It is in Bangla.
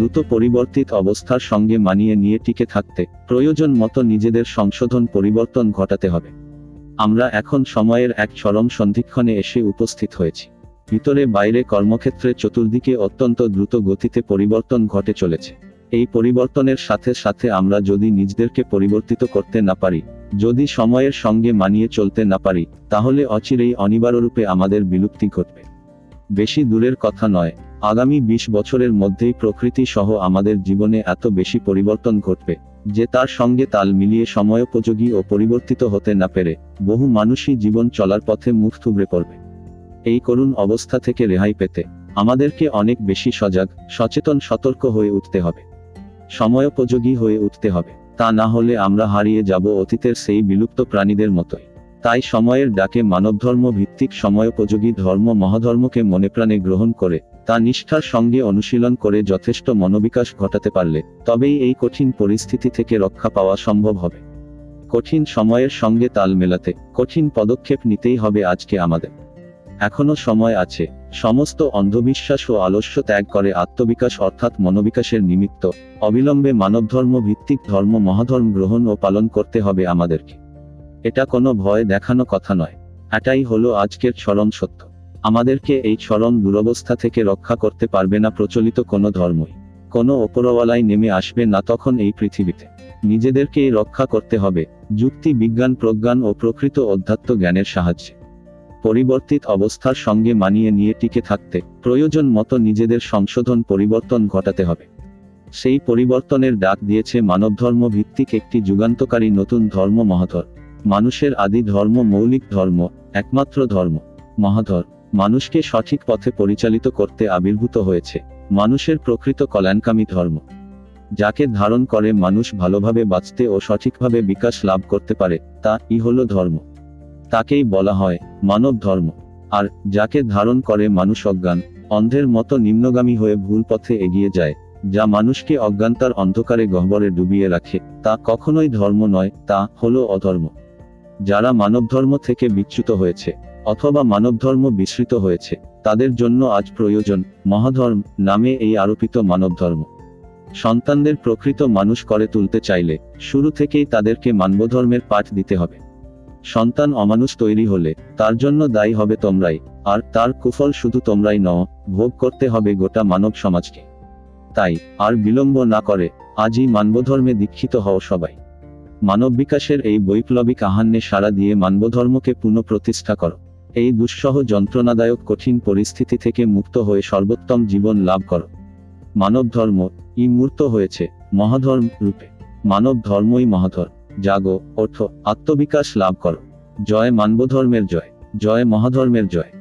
দ্রুত পরিবর্তিত অবস্থার সঙ্গে মানিয়ে নিয়ে টিকে থাকতে প্রয়োজন মতো নিজেদের সংশোধন পরিবর্তন ঘটাতে হবে। আমরা এখন সময়ের এক চরম সন্ধিক্ষণে এসে উপস্থিত হয়েছি। ভিতরে বাইরে কর্মক্ষেত্রে চতুর্দিকে অত্যন্ত দ্রুত গতিতে পরিবর্তন ঘটে চলেছে। এই পরিবর্তনের সাথে সাথে আমরা যদি নিজেদেরকে পরিবর্তিত করতে না পারি, যদি সময়ের সঙ্গে মানিয়ে চলতে না পারি, তাহলে অচিরেই অনিবার্যরূপে আমাদের বিলুপ্তি ঘটবে। বেশি দূরের কথা নয়। আগামী বিশ বছরের মধ্যেই প্রকৃতি সহ আমাদের জীবনে এত বেশি পরিবর্তন ঘটবে, যে তার সঙ্গে তাল মিলিয়ে সময়োপযোগী ও পরিবর্তিত হতে না পেরে বহু মানুষই জীবন চলার পথে মুখ থুবড়ে পড়বে। এই করুণ অবস্থা থেকে রেহাই পেতে আমাদেরকে অনেক বেশি সজাগ, সচেতন, সতর্ক হয়ে উঠতে হবে। সময়োপযোগী হয়ে উঠতে হবে, তা না হলে আমরা হারিয়ে যাব অতীতের সেই বিলুপ্ত প্রাণীদের মতোই। তাই সময়ের ডাকে মানবধর্ম ভিত্তিক সময়োপযোগী ধর্ম মহাধর্মকে মনে প্রাণে গ্রহণ করে তা নিষ্ঠার সঙ্গে অনুশীলন করে যথেষ্ট মনোবিকাশ ঘটাতে পারলে, তবেই এই কঠিন পরিস্থিতি থেকে রক্ষা পাওয়া সম্ভব হবে। কঠিন সময়ের সঙ্গে তাল মেলাতে, কঠিন পদক্ষেপ নিতেই হবে আজকে আমাদের। এখনও সময় আছে। সমস্ত অন্ধবিশ্বাস ও আলস্য ত্যাগ করে আত্মবিকাশ অর্থাৎ মনোবিকাশের নিমিত্ত, অবিলম্বে মানবধর্ম ভিত্তিক ধর্ম মহাধর্ম গ্রহণ ও পালন করতে হবে আমাদেরকে। এটা কোনো ভয় দেখানো কথা নয়। এটাই হলো আজকের চরম সত্য। আমাদেরকে এই চরম দুরবস্থা থেকে রক্ষা করতে পারবে না প্রচলিত কোনো ধর্মই। কোনো ওপরওয়ালাই নেমে আসবে না তখন এই পৃথিবীতে। নিজেদেরকেই রক্ষা করতে হবে, যুক্তি, বিজ্ঞান, প্রজ্ঞান ও প্রকৃত অধ্যাত্ম জ্ঞানের সাহায্যে। পরিবর্তিত অবস্থার সঙ্গে মানিয়ে নিয়ে টিকে থাকতে, প্রয়োজন মতো নিজেদের সংশোধন পরিবর্তন ঘটাতে হবে। সেই পরিবর্তনের ডাক দিয়েছে মানবধর্ম ভিত্তিক একটি যুগান্তকারী নতুন ধর্ম মহাধর। মানুষের আদি ধর্ম মৌলিক ধর্ম, একমাত্র ধর্ম মহাধর। মানুষকে সঠিক পথে পরিচালিত করতে আবির্ভূত হয়েছে। মানুষের প্রকৃত কল্যাণকামী ধর্ম। যাকে ধারণ করে মানুষ ভালোভাবে বাঁচতে ও সঠিকভাবে বিকাশ লাভ করতে পারে, তা ই হল ধর্ম। তাকেই বলা হয় মানব ধর্ম। আর যাকে ধারণ করে মানুষ অজ্ঞান, অন্ধের মতো নিম্নগামী হয়ে ভুল পথে এগিয়ে যায়, যা মানুষকে অজ্ঞানতার অন্ধকারে গহ্বরে ডুবিয়ে রাখে, তা কখনোই ধর্ম নয়, তা হলো অধর্ম। যারা মানবধর্ম থেকে বিচ্যুত হয়েছে। অথবা মানবধর্ম বিস্মৃত হয়েছে। তাদের জন্য আজ প্রয়োজন মহাধর্ম নামে এই আরোপিত মানবধর্ম। সন্তানদের প্রকৃত মানুষ করে তুলতে চাইলে শুরু থেকেই তাদেরকে মানবধর্মের পাঠ দিতে হবে। সন্তান অমানুষ তৈরি হলে তার জন্য দায়ী হবে তোমরাই, আর তার কুফল শুধু তোমরাই নও, ভোগ করতে হবে গোটা মানব সমাজকে। তাই, আর বিলম্ব না করে, আজই মানবধর্মে দীক্ষিত হও সবাই। মানব বিকাশের এই বৈপ্লবিক আহ্বানে সাড়া দিয়ে মানবধর্মকে পুনঃপ্রতিষ্ঠা করো। এই দুঃসহ যন্ত্রণাদায়ক কঠিন পরিস্থিতি থেকে মুক্ত হয়ে সর্বোত্তম জীবন লাভ কর। মানব ধর্ম, ই মূর্ত হয়েছে, মহাধর্ম রূপে। মানব ধর্মই মহাধর। জাগো অর্থ আত্মবিকাশ লাভ কর। জয় মানবধর্মের জয়। জয় মহাধর্মের জয়।